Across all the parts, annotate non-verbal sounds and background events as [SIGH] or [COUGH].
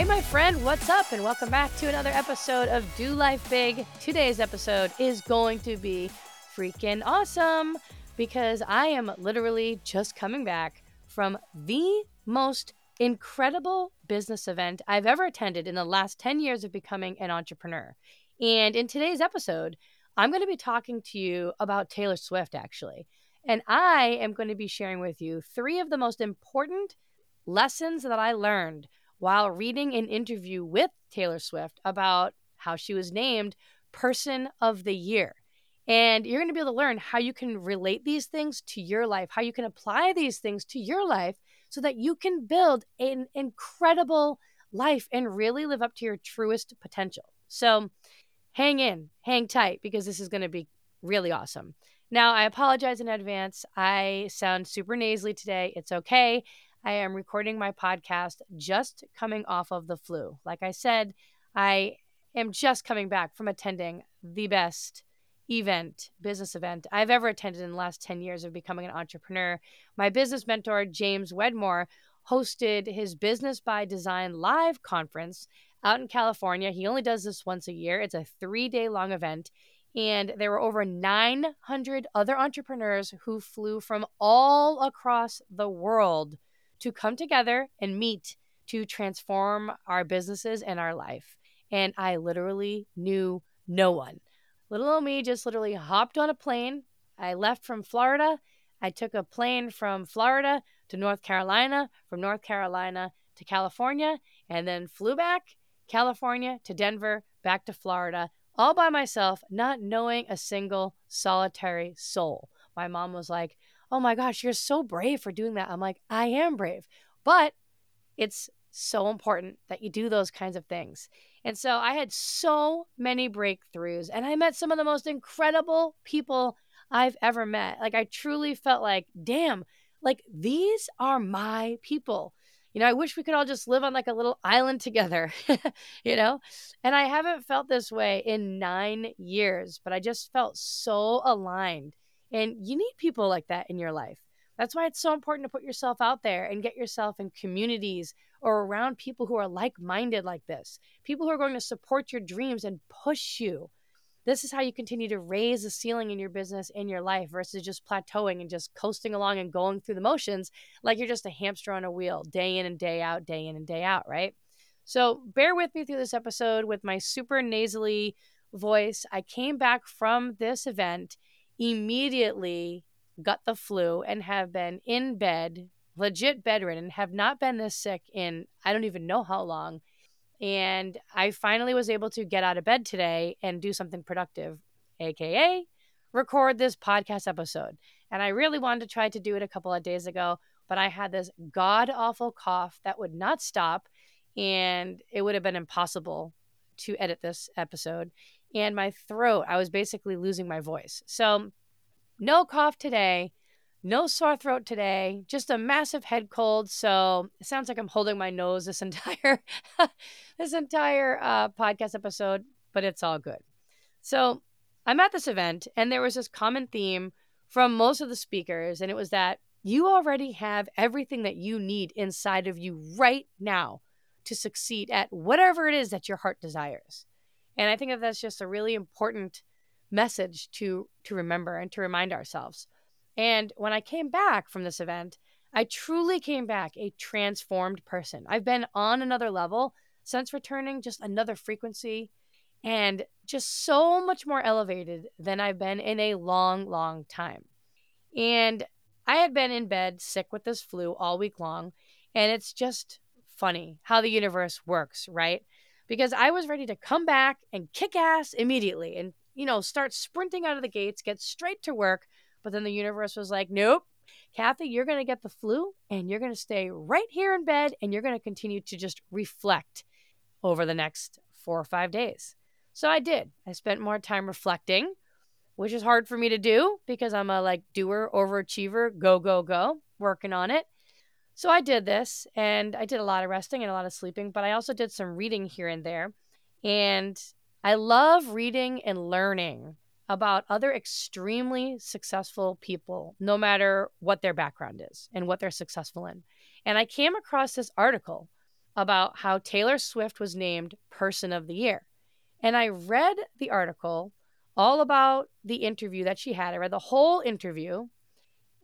Hey, my friend, what's up? And welcome back to another episode of Do Life Big. Today's episode is going to be freaking awesome because I am literally just coming back from the most incredible business event I've ever attended in the last 10 years of becoming an entrepreneur. And in today's episode, I'm going to be talking to you about Taylor Swift, actually. And I am going to be sharing with you three of the most important lessons that I learned while reading an interview with Taylor Swift about how she was named Person of the Year. And you're going to be able to learn how you can relate these things to your life, how you can apply these things to your life so that you can build an incredible life and really live up to your truest potential. So hang in, hang tight, because this is going to be really awesome. Now, I apologize in advance. I sound super nasally today. It's okay. I am recording my podcast just coming off of the flu. Like I said, I am just coming back from attending the best event, business event I've ever attended in the last 10 years of becoming an entrepreneur. My business mentor, James Wedmore, hosted his Business by Design live conference out in California. He only does this once a year, it's a three day long event. And there were over 900 other entrepreneurs who flew from all across the world to come together and meet to transform our businesses and our life. And I literally knew no one. Little old me just literally hopped on a plane. I left from Florida. I took a plane from Florida to North Carolina, from North Carolina to California, and then flew back California to Denver, back to Florida, all by myself, not knowing a single solitary soul. My mom was like, Oh my gosh, you're so brave for doing that. I'm like, I am brave. But it's so important that you do those kinds of things. And so I had so many breakthroughs and I met some of the most incredible people I've ever met. Like I truly felt like, damn, like these are my people. You know, I wish we could all just live on like a little island together, [LAUGHS] you know? And I haven't felt this way in nine years, but I just felt so aligned. And you need people like that in your life. That's why it's so important to put yourself out there and get yourself in communities or around people who are like minded like this, people who are going to support your dreams and push you. This is how you continue to raise the ceiling in your business in your life versus just plateauing and just coasting along and going through the motions like you're just a hamster on a wheel, day in and day out, day in and day out, right? So bear with me through this episode with my super nasally voice. I came back from this event immediately got the flu and have been in bed, legit bedridden, have not been this sick in I don't even know how long. And I finally was able to get out of bed today and do something productive, AKA record this podcast episode. And I really wanted to try to do it a couple of days ago, but I had this god awful cough that would not stop. And it would have been impossible to edit this episode. And my throat, I was basically losing my voice. So no cough today, no sore throat today, just a massive head cold. So it sounds like I'm holding my nose this [LAUGHS] entire this entire uh, podcast episode, but it's all good. So I'm at this event, and there was this common theme from most of the speakers, and it was that you already have everything that you need inside of you right now to succeed at whatever it is that your heart desires. And I think that that's just a really important message to to remember and to remind ourselves. And when I came back from this event, I truly came back a transformed person. I've been on another level since returning, just another frequency and just so much more elevated than I've been in a long, long time. And I had been in bed sick with this flu all week long. And it's just funny how the universe works, right? Because I was ready to come back and kick ass immediately and, you know, start sprinting out of the gates, get straight to work. But then the universe was like, nope, Kathy, you're going to get the flu and you're going to stay right here in bed and you're going to continue to just reflect over the next four or five days. So I did. I spent more time reflecting, which is hard for me to do because I'm a like doer, overachiever, go, go, go, working on it. So I did this and I did a lot of resting and a lot of sleeping, but I also did some reading here and there. And I love reading and learning about other extremely successful people, no matter what their background is and what they're successful in. And I came across this article about how Taylor Swift was named Person of the Year. And I read the article all about the interview that she had. I read the whole interview.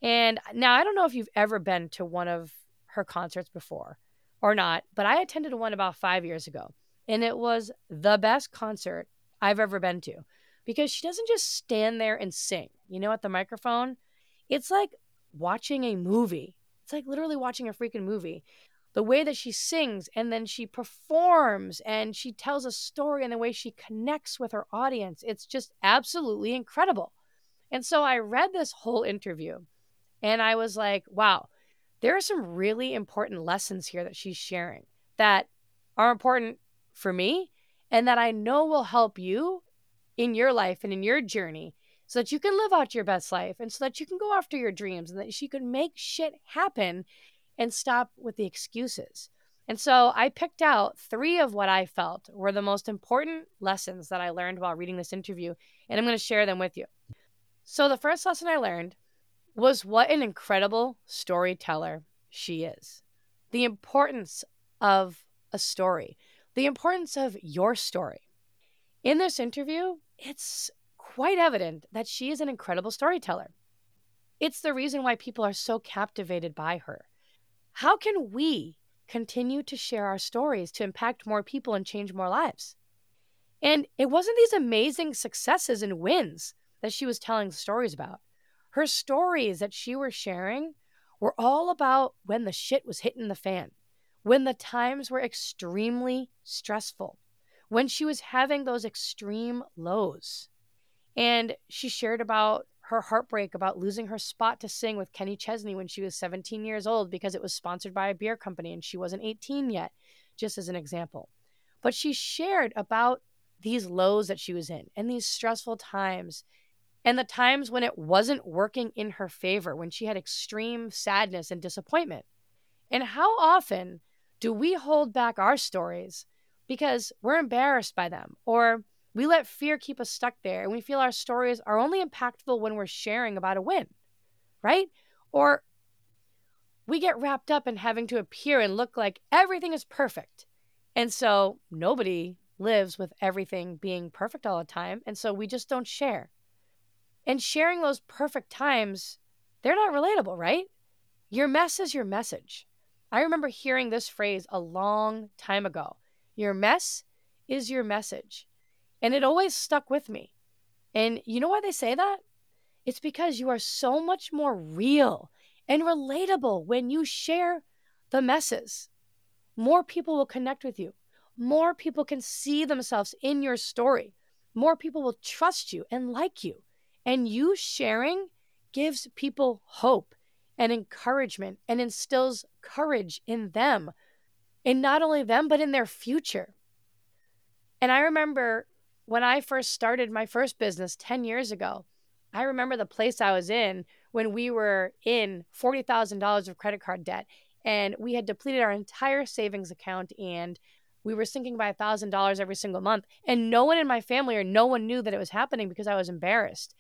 And now I don't know if you've ever been to one of her concerts before or not, but I attended one about five years ago. And it was the best concert I've ever been to because she doesn't just stand there and sing, you know, at the microphone. It's like watching a movie. It's like literally watching a freaking movie. The way that she sings and then she performs and she tells a story and the way she connects with her audience, it's just absolutely incredible. And so I read this whole interview and I was like, wow, there are some really important lessons here that she's sharing that are important for me and that I know will help you in your life and in your journey so that you can live out your best life and so that you can go after your dreams and that she can make shit happen and stop with the excuses. And so I picked out three of what I felt were the most important lessons that I learned while reading this interview, and I'm going to share them with you. So the first lesson I learned was what an incredible storyteller she is. The importance of a story, the importance of your story. In this interview, it's quite evident that she is an incredible storyteller. It's the reason why people are so captivated by her. How can we continue to share our stories to impact more people and change more lives? And it wasn't these amazing successes and wins that she was telling stories about. Her stories that she was sharing were all about when the shit was hitting the fan, when the times were extremely stressful, when she was having those extreme lows. And she shared about her heartbreak about losing her spot to sing with Kenny Chesney when she was 17 years old because it was sponsored by a beer company and she wasn't 18 yet, just as an example. But she shared about these lows that she was in and these stressful times and the times when it wasn't working in her favor, when she had extreme sadness and disappointment. And how often do we hold back our stories because we're embarrassed by them or we let fear keep us stuck there and we feel our stories are only impactful when we're sharing about a win, right? Or we get wrapped up in having to appear and look like everything is perfect. And so nobody lives with everything being perfect all the time. And so we just don't share. And sharing those perfect times, they're not relatable, right? Your mess is your message. I remember hearing this phrase a long time ago. Your mess is your message. And it always stuck with me. And you know why they say that? It's because you are so much more real and relatable when you share the messes. More people will connect with you. More people can see themselves in your story. More people will trust you and like you. And you sharing gives people hope and encouragement and instills courage in them in not only them, but in their future. And I remember when I first started my first business 10 years ago, I remember the place I was in when we were in $40,000 of credit card debt and we had depleted our entire savings account and we were sinking by a $1,000 every single month. And no one in my family or no one knew that it was happening because I was embarrassed.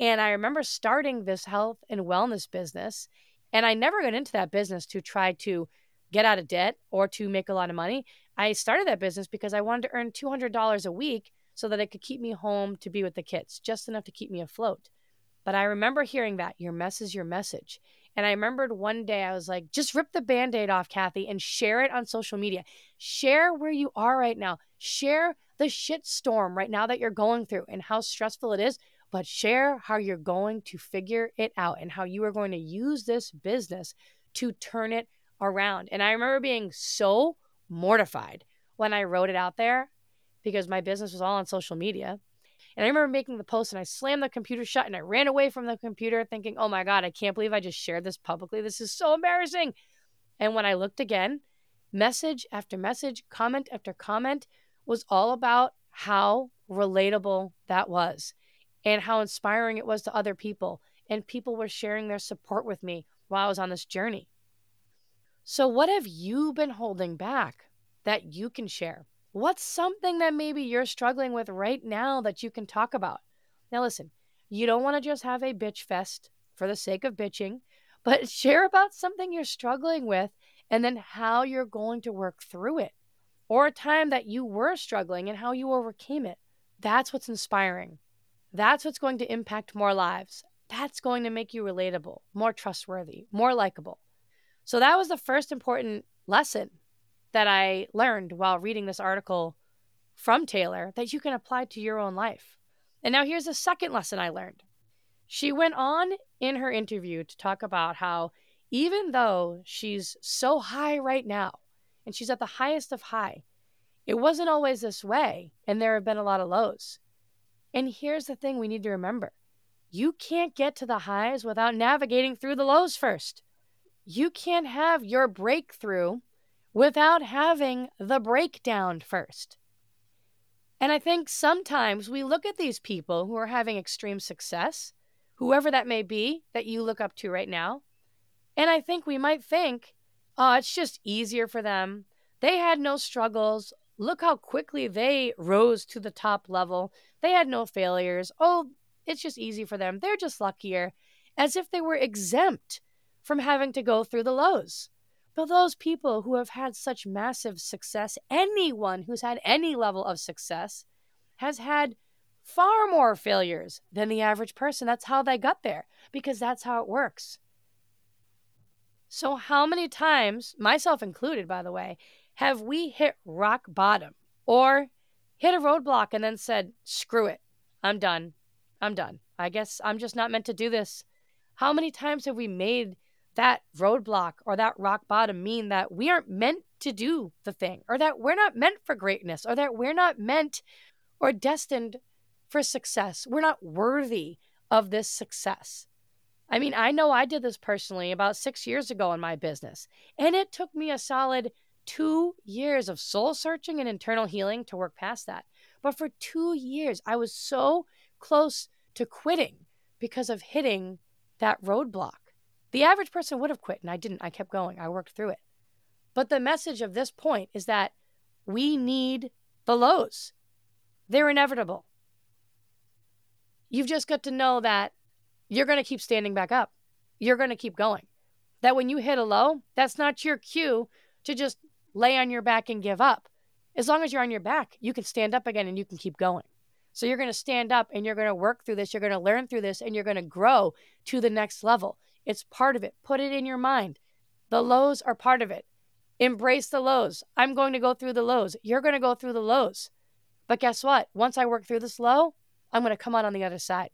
And I remember starting this health and wellness business. And I never got into that business to try to get out of debt or to make a lot of money. I started that business because I wanted to earn $200 a week so that it could keep me home to be with the kids, just enough to keep me afloat. But I remember hearing that your mess is your message. And I remembered one day I was like, just rip the band aid off, Kathy, and share it on social media. Share where you are right now. Share the shit storm right now that you're going through and how stressful it is, but share how you're going to figure it out and how you are going to use this business to turn it around. And I remember being so mortified when I wrote it out there because my business was all on social media. And I remember making the post and I slammed the computer shut and I ran away from the computer thinking, oh my God, I can't believe I just shared this publicly. This is so embarrassing. And when I looked again, message after message, comment after comment was all about how relatable that was and how inspiring it was to other people. And people were sharing their support with me while I was on this journey. So, what have you been holding back that you can share? What's something that maybe you're struggling with right now that you can talk about? Now, listen, you don't want to just have a bitch fest for the sake of bitching, [LAUGHS] but share about something you're struggling with and then how you're going to work through it or a time that you were struggling and how you overcame it. That's what's inspiring. That's what's going to impact more lives. That's going to make you relatable, more trustworthy, more likable. So, that was the first important lesson that I learned while reading this article from Taylor that you can apply to your own life. And now here's a second lesson I learned. She went on in her interview to talk about how even though she's so high right now and she's at the highest of high, it wasn't always this way and there have been a lot of lows. And here's the thing we need to remember you can't get to the highs without navigating through the lows first. You can't have your breakthrough without having the breakdown first. And I think sometimes we look at these people who are having extreme success, whoever that may be that you look up to right now, and I think we might think, oh, it's just easier for them. They had no struggles. Look how quickly they rose to the top level. They had no failures. Oh, it's just easy for them. They're just luckier, as if they were exempt from having to go through the lows. But those people who have had such massive success, anyone who's had any level of success, has had far more failures than the average person. That's how they got there, because that's how it works. So, how many times, myself included, by the way, have we hit rock bottom or hit a roadblock and then said, screw it, I'm done. I'm done. I guess I'm just not meant to do this. How many times have we made that roadblock or that rock bottom mean that we aren't meant to do the thing or that we're not meant for greatness or that we're not meant or destined for success. We're not worthy of this success. I mean, I know I did this personally about six years ago in my business, and it took me a solid two years of soul searching and internal healing to work past that. But for two years, I was so close to quitting because of hitting that roadblock. The average person would have quit, and I didn't. I kept going, I worked through it. But the message of this point is that we need the lows, they're inevitable. You've just got to know that you're going to keep standing back up. You're going to keep going. That when you hit a low, that's not your cue to just lay on your back and give up. As long as you're on your back, you can stand up again and you can keep going. So you're going to stand up and you're going to work through this. You're going to learn through this and you're going to grow to the next level. It's part of it. Put it in your mind. The lows are part of it. Embrace the lows. I'm going to go through the lows. You're going to go through the lows. But guess what? Once I work through this low, I'm going to come out on the other side.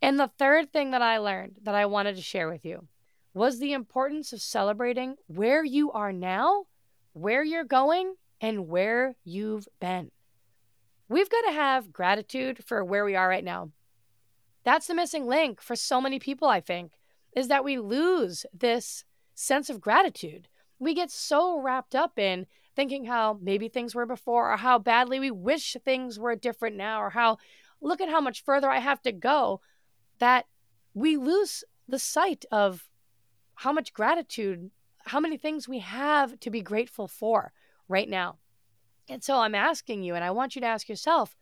And the third thing that I learned that I wanted to share with you was the importance of celebrating where you are now, where you're going, and where you've been. We've got to have gratitude for where we are right now. That's the missing link for so many people, I think, is that we lose this sense of gratitude. We get so wrapped up in thinking how maybe things were before, or how badly we wish things were different now, or how look at how much further I have to go, that we lose the sight of how much gratitude, how many things we have to be grateful for right now. And so I'm asking you, and I want you to ask yourself,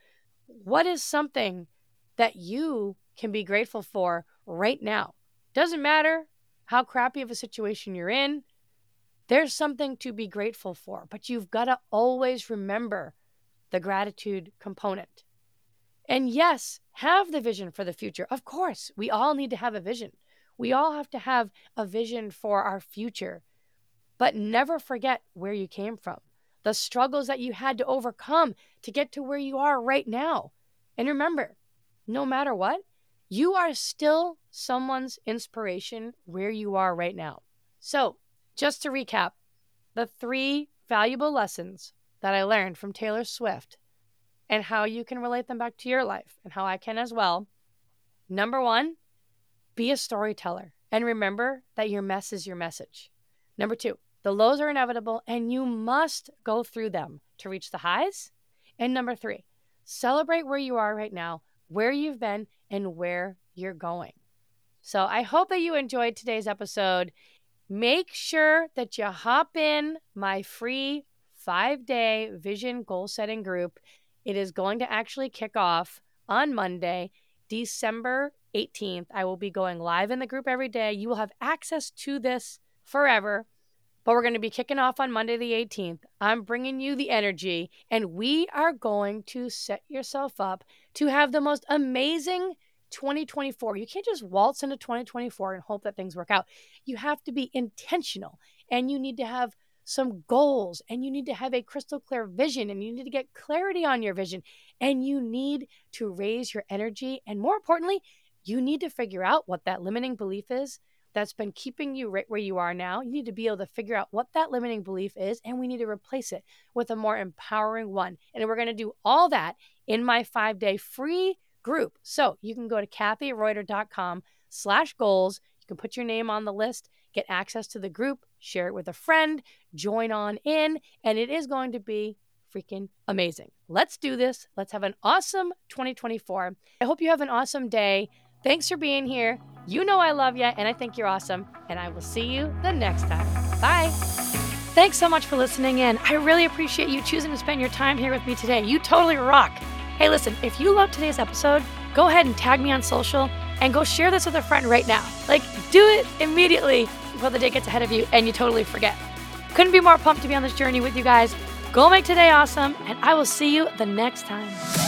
what is something that you can be grateful for right now. Doesn't matter how crappy of a situation you're in, there's something to be grateful for, but you've got to always remember the gratitude component. And yes, have the vision for the future. Of course, we all need to have a vision. We all have to have a vision for our future, but never forget where you came from, the struggles that you had to overcome to get to where you are right now. And remember, no matter what, you are still someone's inspiration where you are right now. So, just to recap, the three valuable lessons that I learned from Taylor Swift and how you can relate them back to your life and how I can as well. Number one, be a storyteller and remember that your mess is your message. Number two, the lows are inevitable and you must go through them to reach the highs. And number three, celebrate where you are right now, where you've been, and where you're going. So I hope that you enjoyed today's episode. Make sure that you hop in my free five day vision goal setting group. It is going to actually kick off on Monday, December 18th. I will be going live in the group every day. You will have access to this forever. But we're going to be kicking off on Monday, the 18th. I'm bringing you the energy, and we are going to set yourself up to have the most amazing 2024. You can't just waltz into 2024 and hope that things work out. You have to be intentional, and you need to have some goals and you need to have a crystal clear vision and you need to get clarity on your vision and you need to raise your energy. And more importantly, you need to figure out what that limiting belief is that's been keeping you right where you are now. You need to be able to figure out what that limiting belief is, and we need to replace it with a more empowering one. And we're going to do all that in my five day free group. So you can go to kathyreuter.com slash goals. You can put your name on the list, get access to the group, share it with a friend, join on in, and it is going to be freaking amazing. Let's do this. Let's have an awesome 2024. I hope you have an awesome day. Thanks for being here. You know I love you, and I think you're awesome. And I will see you the next time. Bye. Thanks so much for listening in. I really appreciate you choosing to spend your time here with me today. You totally rock. Hey, listen, if you love today's episode, go ahead and tag me on social and go share this with a friend right now. Like, do it immediately before the day gets ahead of you and you totally forget. Couldn't be more pumped to be on this journey with you guys. Go make today awesome, and I will see you the next time.